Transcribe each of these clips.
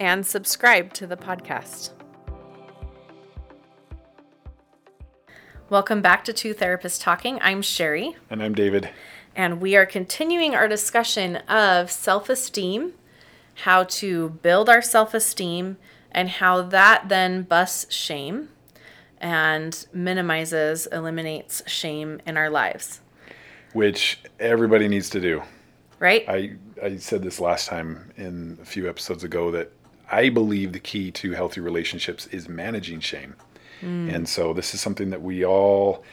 and subscribe to the podcast. Welcome back to Two Therapists Talking. I'm Sherry. And I'm David. And we are continuing our discussion of self esteem, how to build our self esteem, and how that then busts shame and minimizes, eliminates shame in our lives. Which everybody needs to do. Right? I, I said this last time in a few episodes ago that I believe the key to healthy relationships is managing shame. Mm. And so this is something that we all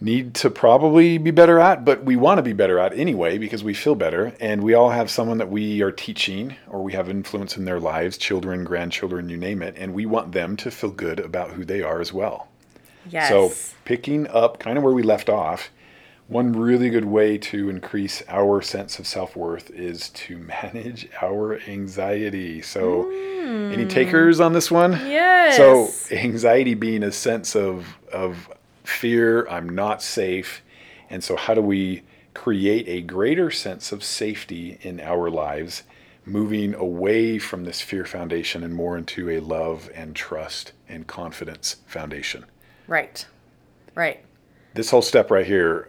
need to probably be better at, but we want to be better at anyway because we feel better. And we all have someone that we are teaching or we have influence in their lives, children, grandchildren, you name it. And we want them to feel good about who they are as well. Yes. So picking up kind of where we left off, one really good way to increase our sense of self worth is to manage our anxiety. So, mm. any takers on this one? Yes. So, anxiety being a sense of, of fear, I'm not safe. And so, how do we create a greater sense of safety in our lives, moving away from this fear foundation and more into a love and trust and confidence foundation? Right. Right. This whole step right here,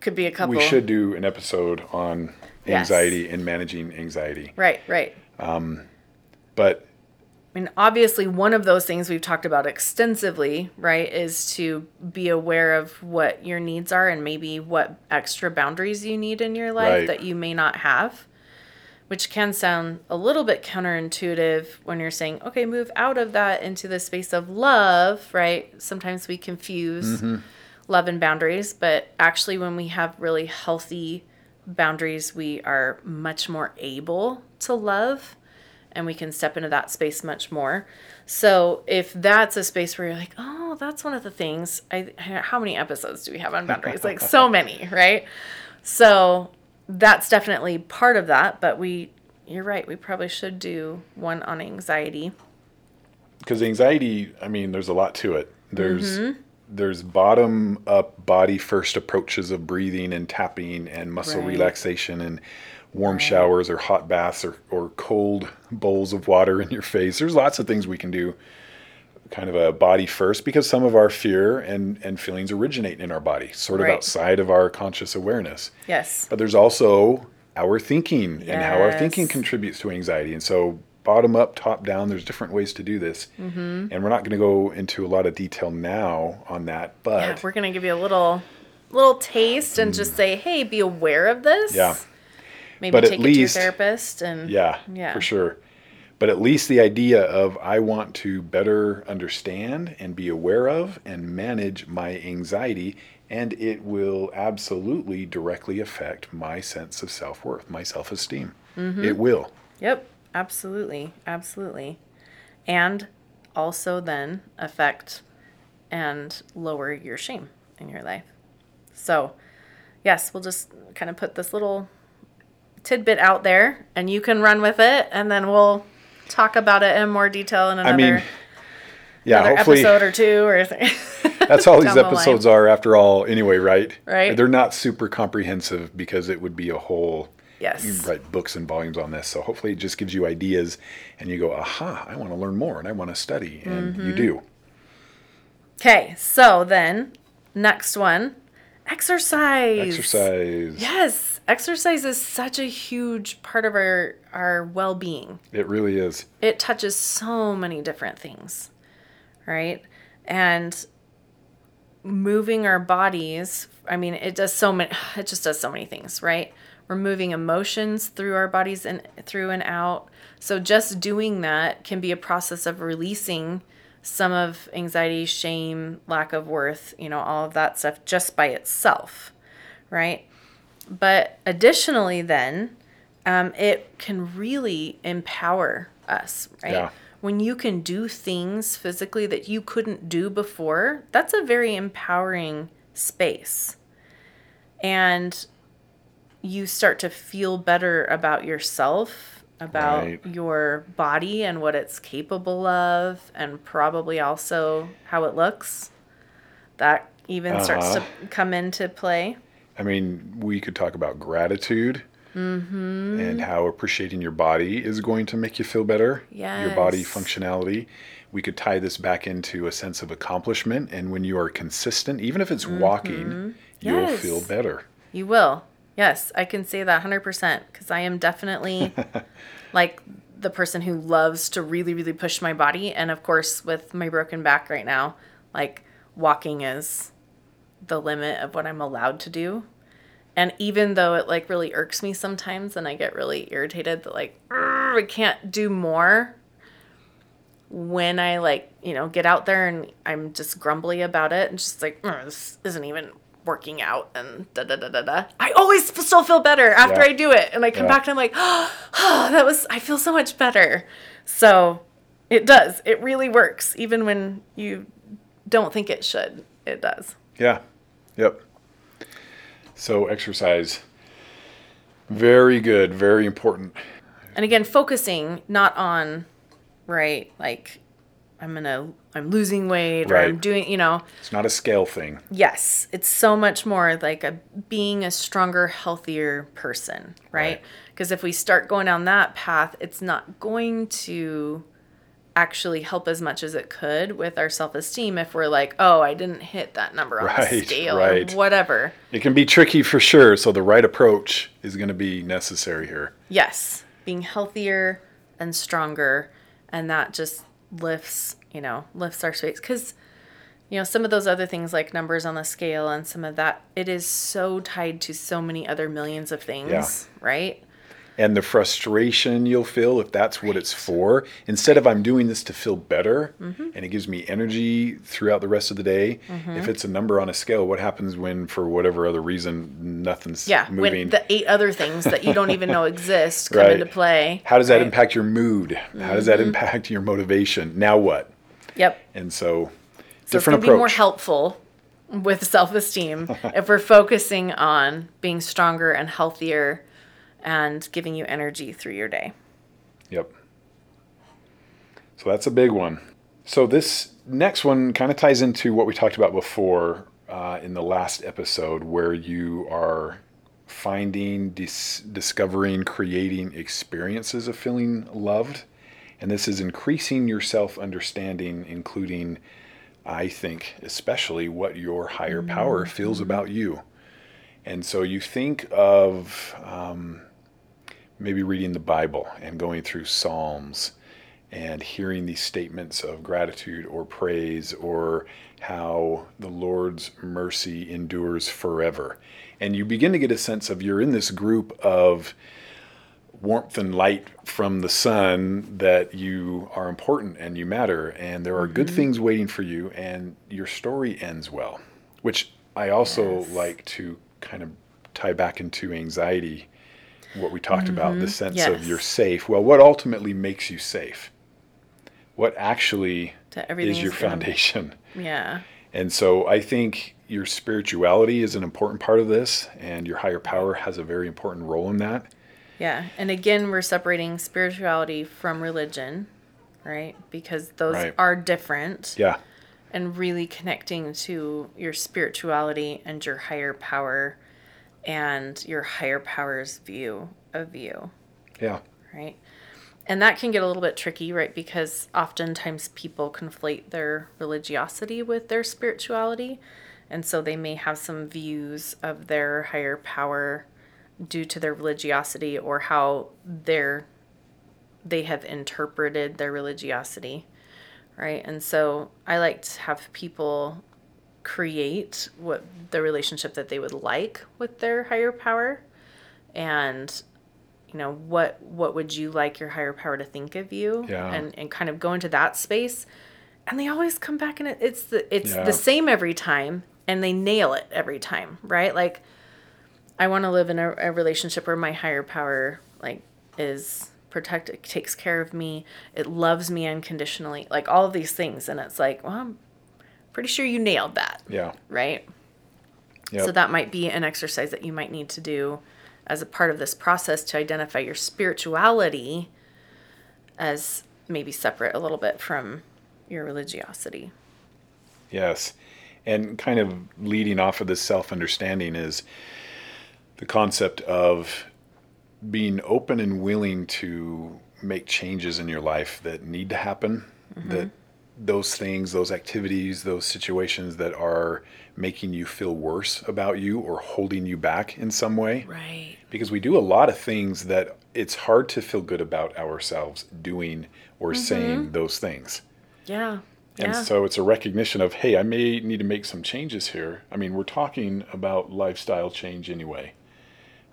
could be a couple. We should do an episode on anxiety yes. and managing anxiety. Right, right. Um, but I mean, obviously, one of those things we've talked about extensively, right, is to be aware of what your needs are and maybe what extra boundaries you need in your life right. that you may not have, which can sound a little bit counterintuitive when you're saying, okay, move out of that into the space of love, right? Sometimes we confuse. Mm-hmm love and boundaries, but actually, when we have really healthy boundaries, we are much more able to love and we can step into that space much more. So, if that's a space where you're like, oh, that's one of the things, I, how many episodes do we have on boundaries? like, so many, right? So, that's definitely part of that, but we, you're right, we probably should do one on anxiety. Because anxiety, I mean, there's a lot to it. There's, mm-hmm there's bottom up body first approaches of breathing and tapping and muscle right. relaxation and warm right. showers or hot baths or, or cold bowls of water in your face. There's lots of things we can do kind of a body first because some of our fear and, and feelings originate in our body, sort of right. outside of our conscious awareness. Yes. But there's also our thinking yes. and how our thinking contributes to anxiety. And so bottom up, top down. There's different ways to do this, mm-hmm. and we're not going to go into a lot of detail now on that. But yeah, we're going to give you a little little taste and mm. just say, hey, be aware of this. Yeah. Maybe but take it least, to a therapist and yeah, yeah, for sure. But at least the idea of I want to better understand and be aware of and manage my anxiety, and it will absolutely directly affect my sense of self worth, my self esteem. Mm-hmm. It will. Yep. Absolutely. Absolutely. And also then affect and lower your shame in your life. So, yes, we'll just kind of put this little tidbit out there and you can run with it and then we'll talk about it in more detail in another, I mean, yeah, another episode or two or That's all these episodes the are after all anyway, right? Right. They're not super comprehensive because it would be a whole Yes. You write books and volumes on this. So hopefully it just gives you ideas and you go, aha, I want to learn more and I want to study. And mm-hmm. you do. Okay. So then, next one exercise. Exercise. Yes. Exercise is such a huge part of our, our well being. It really is. It touches so many different things, right? And moving our bodies, I mean, it does so many, it just does so many things, right? We're moving emotions through our bodies and through and out. So just doing that can be a process of releasing some of anxiety, shame, lack of worth, you know, all of that stuff just by itself, right? But additionally, then, um, it can really empower us, right? Yeah. When you can do things physically that you couldn't do before, that's a very empowering space. And you start to feel better about yourself, about right. your body and what it's capable of, and probably also how it looks. That even uh-huh. starts to uh-huh. come into play. I mean, we could talk about gratitude mm-hmm. and how appreciating your body is going to make you feel better. Yes. Your body functionality. We could tie this back into a sense of accomplishment. And when you are consistent, even if it's mm-hmm. walking, you'll yes. feel better. You will. Yes, I can say that 100% because I am definitely like the person who loves to really, really push my body. And of course, with my broken back right now, like walking is the limit of what I'm allowed to do. And even though it like really irks me sometimes and I get really irritated that like I can't do more when I like, you know, get out there and I'm just grumbly about it and just like this isn't even working out and da da da da da. I always still feel better after yeah. I do it and I come yeah. back and I'm like, oh, that was I feel so much better. So it does. It really works even when you don't think it should. It does. Yeah. Yep. So exercise, very good, very important. And again, focusing not on, right, like I'm gonna, I'm losing weight or right. I'm doing, you know. It's not a scale thing. Yes, it's so much more like a being a stronger, healthier person, right? Because right. if we start going down that path, it's not going to actually help as much as it could with our self-esteem if we're like oh i didn't hit that number on right, the scale right. or whatever it can be tricky for sure so the right approach is going to be necessary here yes being healthier and stronger and that just lifts you know lifts our space because you know some of those other things like numbers on the scale and some of that it is so tied to so many other millions of things yeah. right and the frustration you'll feel if that's what it's for. Instead of I'm doing this to feel better mm-hmm. and it gives me energy throughout the rest of the day. Mm-hmm. If it's a number on a scale, what happens when for whatever other reason nothing's yeah, moving? When the eight other things that you don't even know exist come right. into play. How does that right? impact your mood? Mm-hmm. How does that mm-hmm. impact your motivation? Now what? Yep. And so, so different it's approach. be more helpful with self-esteem if we're focusing on being stronger and healthier and giving you energy through your day. Yep. So that's a big one. So this next one kind of ties into what we talked about before uh, in the last episode, where you are finding, dis- discovering, creating experiences of feeling loved. And this is increasing your self understanding, including, I think, especially what your higher power feels mm-hmm. about you. And so you think of um, maybe reading the Bible and going through Psalms and hearing these statements of gratitude or praise or how the Lord's mercy endures forever. And you begin to get a sense of you're in this group of warmth and light from the sun that you are important and you matter and there are good mm-hmm. things waiting for you and your story ends well, which I also yes. like to kind of tie back into anxiety what we talked mm-hmm. about the sense yes. of you're safe. Well, what ultimately makes you safe? What actually is your foundation? yeah. And so I think your spirituality is an important part of this, and your higher power has a very important role in that. Yeah. And again, we're separating spirituality from religion, right? Because those right. are different. Yeah. And really connecting to your spirituality and your higher power and your higher power's view of you. Yeah. Right. And that can get a little bit tricky, right? Because oftentimes people conflate their religiosity with their spirituality. And so they may have some views of their higher power due to their religiosity or how they're they have interpreted their religiosity right and so i like to have people create what the relationship that they would like with their higher power? And you know what what would you like your higher power to think of you? Yeah. and and kind of go into that space. And they always come back and it's the it's yeah. the same every time and they nail it every time right? Like i want to live in a, a relationship where my higher power like is protect it takes care of me it loves me unconditionally like all of these things. And it's like well pretty sure you nailed that Yeah. right Yep. so that might be an exercise that you might need to do as a part of this process to identify your spirituality as maybe separate a little bit from your religiosity Yes. And kind of leading off of this self understanding is the concept of being open and willing to make changes in your life that need to happen, that mm-hmm. Those things, those activities, those situations that are making you feel worse about you or holding you back in some way. right Because we do a lot of things that it's hard to feel good about ourselves doing or saying those things. yeah And yeah so it's a recognition of, hey, I may need to make some changes here. I mean, we're talking about lifestyle change anyway.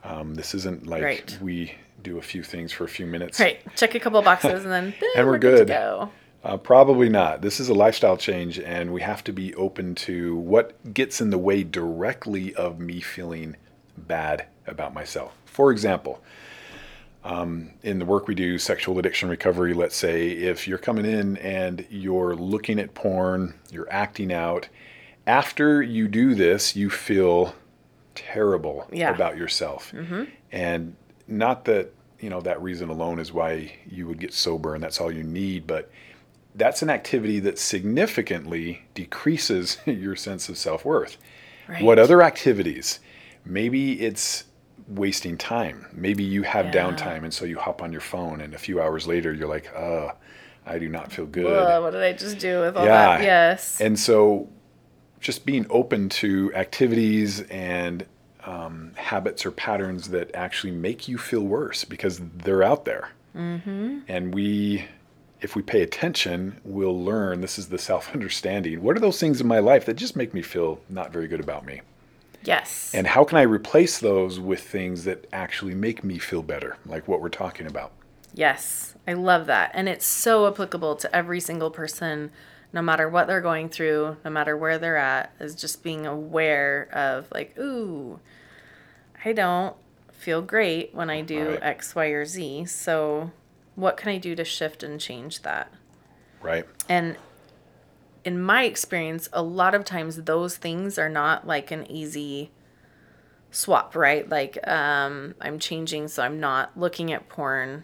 Um, this isn't like Right. we do a few things for a few minutes. right check a couple of boxes and then And we're good. to go Uh, probably not. This is a lifestyle change, and we have to be open to what gets in the way directly of me feeling bad about myself. For example, um, in the work we do, sexual addiction recovery, let's say, if you're coming in and you're looking at porn, you're acting out, after you do this, you feel terrible Yeah. about yourself. And not that, you know, that reason alone is why you would get sober and that's all you need, but that's an activity that significantly decreases your sense of self worth. right What other activities? Maybe it's wasting time. Maybe you have Yeah. downtime and so you hop on your phone and a few hours later you're like, uh, I do not feel good. What did i just do with all Yeah. that yes And so just being open to activities and um, habits or patterns that actually make you feel worse because they're out there. Mm-hmm. And we, if we pay attention, we'll learn this is the self understanding. What are those things in my life that just make me feel not very good about me? yes And how can I replace those with things that actually make me feel better, like what we're talking about? Yes, I love that. And it's so applicable to every single person, no matter what they're going through, no matter where they're at, is just being aware of, like, ooh, I don't feel great when I do Right. X, Y, or Z. So, what can I do to shift and change that? Right? And in my experience, a lot of times those things are not like an easy swap, right? Like um, I'm changing, so I'm not looking at porn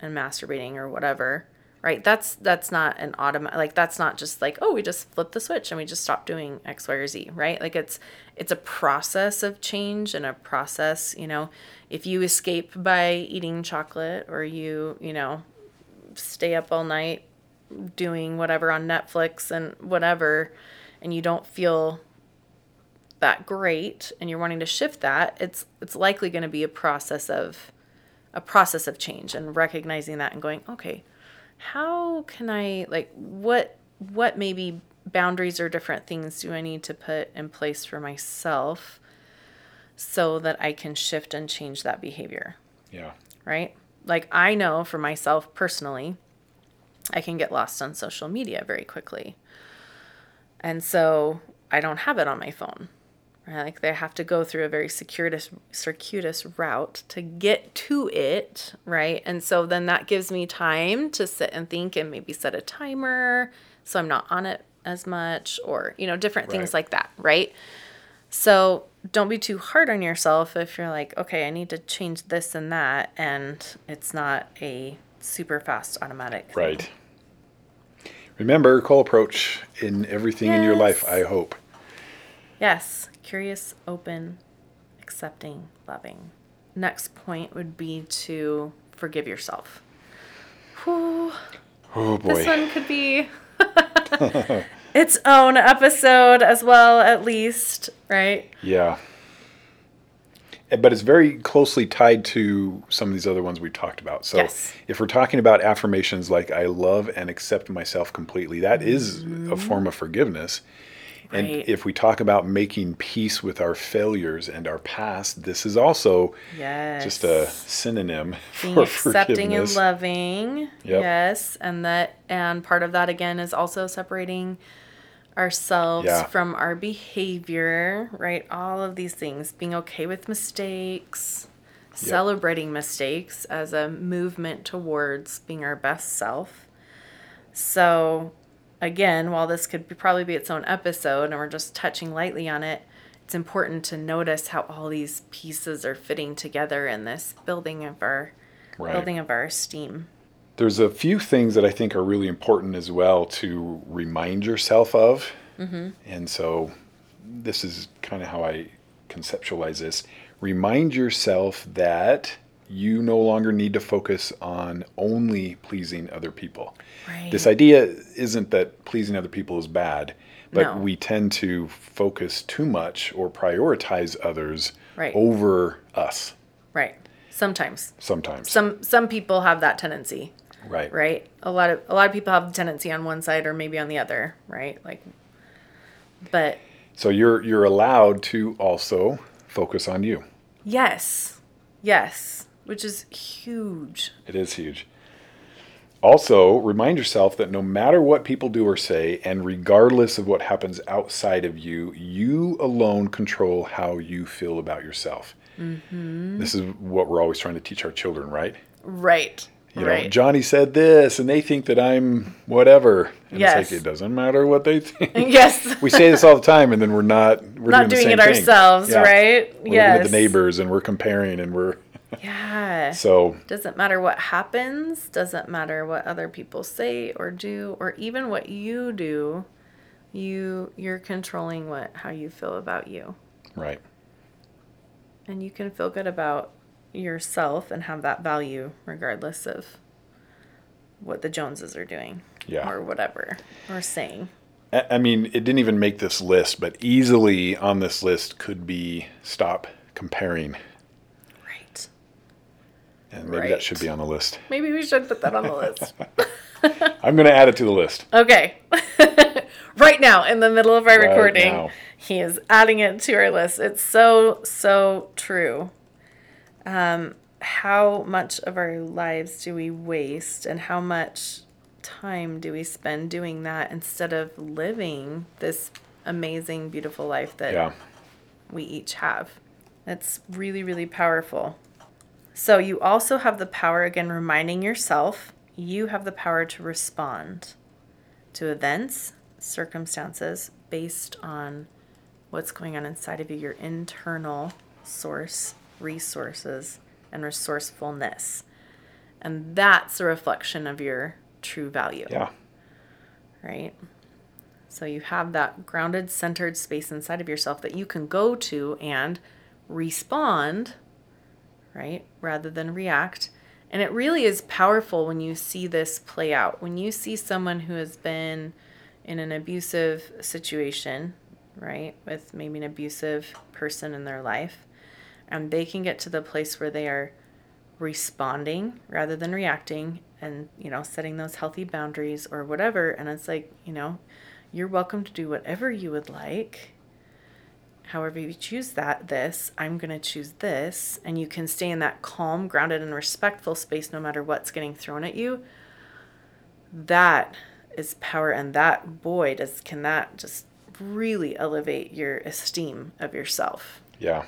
and masturbating or whatever, right? That's that's not an automatic. Like that's not just like oh, we just flip the switch and we just stop doing X, Y, or Z, right? Like it's it's a process of change and a process. You know, if you escape by eating chocolate or you you know stay up all night doing whatever on Netflix and whatever, and you don't feel that great and you're wanting to shift that, it's it's likely going to be a process of a process of change and recognizing that and going, okay, how can I like what what maybe boundaries or different things do I need to put in place for myself so that I can shift and change that behavior? Yeah. right? Like I know for myself personally, I can get lost on social media very quickly. And so I don't have it on my phone. Right? Like they have to go through a very circuitous circuitous route to get to it, right? And so then that gives me time to sit and think and maybe set a timer so I'm not on it as much or, you know, different things Right. like that, right? So don't be too hard on yourself if you're like, okay, I need to change this and that, and it's not a super fast automatic. thing. Right. Remember, COAL approach in everything in your life, I hope. Yes. Curious, open, accepting, loving. Next point would be to forgive yourself. Whew, Oh this one could be its own episode as well, at least, right? Yeah. Eh, But it's very closely tied to some of these other ones we've talked about. So Yes. if we're talking about affirmations like I love and accept myself completely, that is a form of forgiveness. And if we talk about making peace with our failures and our past, this is also Yes. just a synonym being for accepting and loving Yep. yes and that and part of that again is also separating ourselves Yeah. from our behavior right all of these things being okay with mistakes celebrating mistakes as a movement towards being our best self. So, again, while this could be, probably be its own episode and we're just touching lightly on it, it's important to notice how all these pieces are fitting together in this building of our right. building of our esteem. There's a few things that I think are really important as well to remind yourself of. Mm-hmm. And so this is kind of how I conceptualize this. Remind yourself that you no longer need to focus on only pleasing other people. Right. This idea isn't that pleasing other people is bad, but no. we tend to focus too much or prioritize others right. over us. Right. Sometimes. Sometimes. Some some people have that tendency. Right. Right. A lot of a lot of people have the tendency on one side or maybe on the other, right? Like but so you're you're allowed to also focus on you. Yes. Yes, which is huge. It is huge. Also, remind yourself that no matter what people do or say, and regardless of what happens outside of you, you alone control how you feel about yourself. Mm-hmm. This is what we're always trying to teach our children, right? Right. You right. know, Johnny said this, and they think that I'm whatever. And yes. it's like it doesn't matter what they think. Yes. we say this all the time, and then we're not. We're not doing, doing it ourselves, yeah. right? We're yes. looking at the neighbors, and we're comparing, and we're. Yeah. So. Doesn't matter what happens. Doesn't matter what other people say or do, or even what you do. You you're controlling what how you feel about you. Right. And you can feel good about yourself and have that value regardless of what the Joneses are doing. Yeah. Or whatever. Or saying. I mean, it didn't even make this list, but easily on this list could be stop comparing. And maybe right. that should be on the list. Maybe we should put that on the list. I'm going to add it to the list. Okay. right now, in the middle of our right recording, now. he is adding it to our list. It's so, so true um, how much of our lives do we waste and how much time do we spend doing that instead of living this amazing, beautiful life that yeah. we each have? It's really, really powerful. So, you also have the power, again, reminding yourself you have the power to respond to events, circumstances based on what's going on inside of you, your internal source resources, and resourcefulness. And that's a reflection of your true value. Yeah. Right? So you have that grounded, centered space inside of yourself that you can go to and respond, right? Rather than react. And it really is powerful when you see this play out. When you see someone who has been in an abusive situation, right, with maybe an abusive person in their life, and they can get to the place where they are responding rather than reacting and you know setting those healthy boundaries or whatever and it's like you know you're welcome to do whatever you would like however you choose that this i'm going to choose this and you can stay in that calm grounded and respectful space no matter what's getting thrown at you that is power and that boy does can that just really elevate your esteem of yourself yeah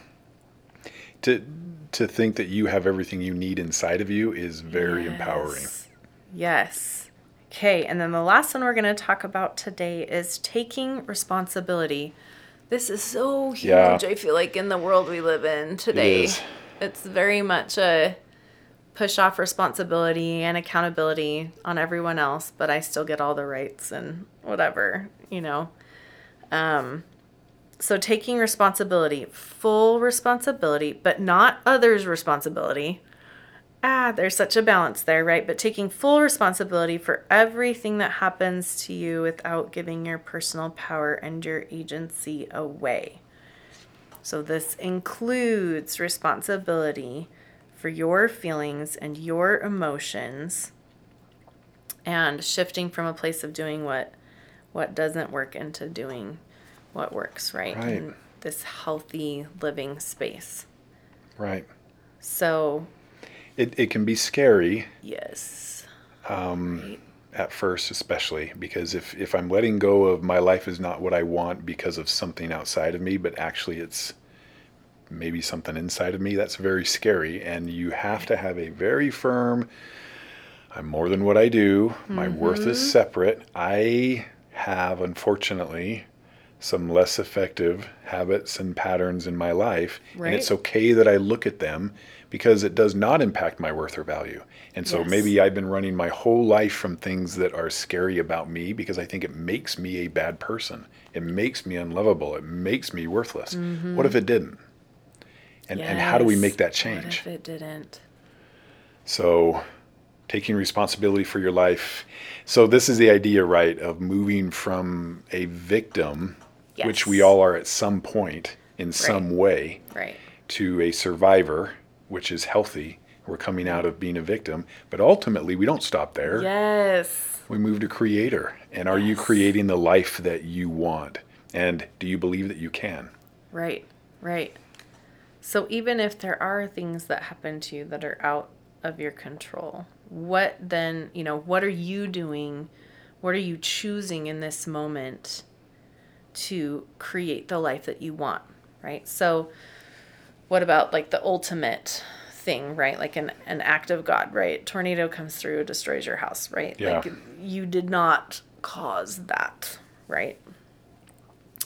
to to think that you have everything you need inside of you is very yes. empowering. Yes. Okay, and then the last one we're going to talk about today is taking responsibility. This is so huge, yeah. I feel like, in the world we live in today. It it's very much a push off responsibility and accountability on everyone else, but I still get all the rights and whatever, you know. Um, so taking responsibility, full responsibility, but not others' responsibility. Ah, there's such a balance there, right? But taking full responsibility for everything that happens to you without giving your personal power and your agency away. So, this includes responsibility for your feelings and your emotions and shifting from a place of doing what what doesn't work into doing what works, right? Right. In this healthy living space. Right. So it, it can be scary. Yes. Um, right. At first, especially because if, if I'm letting go of my life is not what I want because of something outside of me, but actually it's maybe something inside of me that's very scary. And you have to have a very firm, I'm more than what I do. My mm-hmm. worth is mm-hmm. separate. I have, unfortunately, some less effective habits and patterns in my life. Right. And it's okay that I look at them because it does not impact my worth or value. And so yes. maybe I've been running my whole life from things that are scary about me because I think it makes me a bad person. It makes me unlovable. It makes me worthless. Mm-hmm. What if it didn't? And, yes. and how do we make that change? What if it didn't? So taking responsibility for your life. So this is the idea, right, of moving from a victim, yes. which we all are at some point in right. some way, right. to a survivor, which is healthy. We're coming out of being a victim, but ultimately we don't stop there. Yes. We move to creator. And are yes. you creating the life that you want? And do you believe that you can? Right. Right. So even if there are things that happen to you that are out of your control, what then, you know, what are you doing? What are you choosing in this moment to create the life that you want, right? So, what about like the ultimate thing, right? Like an, an act of God, right? Tornado comes through, destroys your house, right? Yeah. Like you did not cause that, right?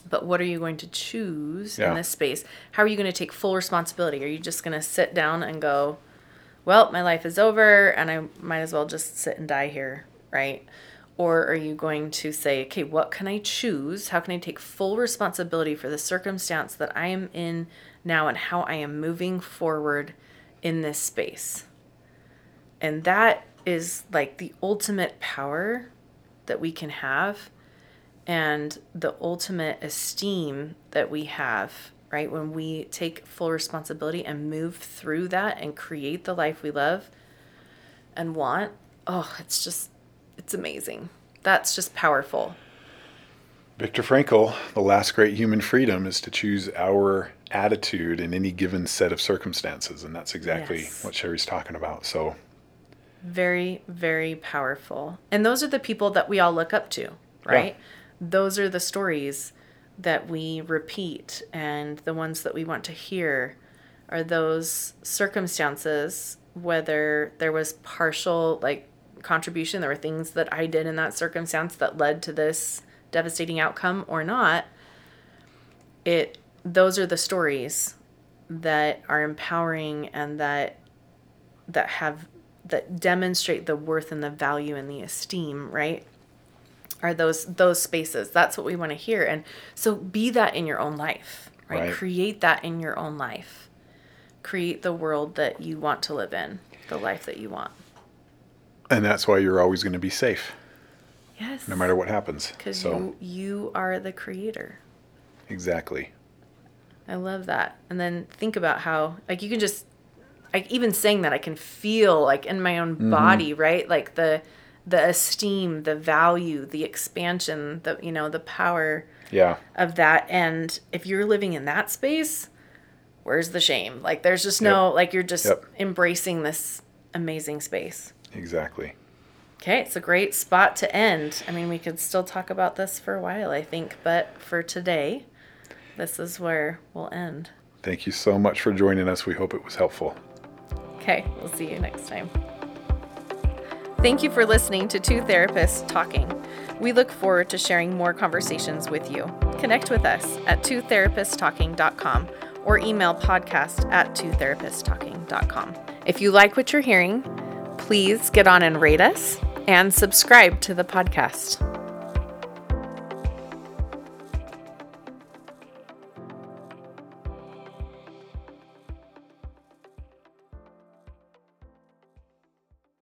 But what are you going to choose yeah. in this space? How are you going to take full responsibility? Are you just going to sit down and go, well, my life is over and I might as well just sit and die here, right? Or are you going to say, okay, what can I choose? How can I take full responsibility for the circumstance that I am in now and how I am moving forward in this space? And that is like the ultimate power that we can have and the ultimate esteem that we have right? When we take full responsibility and move through that and create the life we love and want, oh, it's just, it's amazing. That's just powerful. Viktor Frankl, the last great human freedom is to choose our attitude in any given set of circumstances. And that's exactly yes. what Sherry's talking about. So, very, very powerful. And those are the people that we all look up to, right? Yeah. Those are the stories that we repeat and the ones that we want to hear are those circumstances whether there was partial like contribution. There were things that i did in that circumstance that led to this devastating outcome or not. It those are the stories that are empowering and that that have that demonstrate the worth and the value and the esteem right? Are those those spaces. That's what we want to hear. And so be that in your own life right? right. Create that in your own life. Create the world that you want to live in the life that you want and that's why you're always going to be safe yes no matter what happens because so. you you are the creator exactly i love that and then think about how like you can just like even saying that i can feel like in my own mm-hmm. body right like the the esteem, the value, the expansion, the you know, the power yeah. of that. And if you're living in that space, where's the shame? Like there's just no yep. like you're just yep. embracing this amazing space. Exactly. Okay, it's a great spot to end. I mean, we could still talk about this for a while, I think, but for today, this is where we'll end. Thank you so much for joining us. We hope it was helpful. Okay, we'll see you next time. Thank you for listening to Two Therapists Talking. We look forward to sharing more conversations with you. Connect with us at twotherapisttalking.com or email podcast at twotherapisttalking.com. If you like what you're hearing, please get on and rate us and subscribe to the podcast.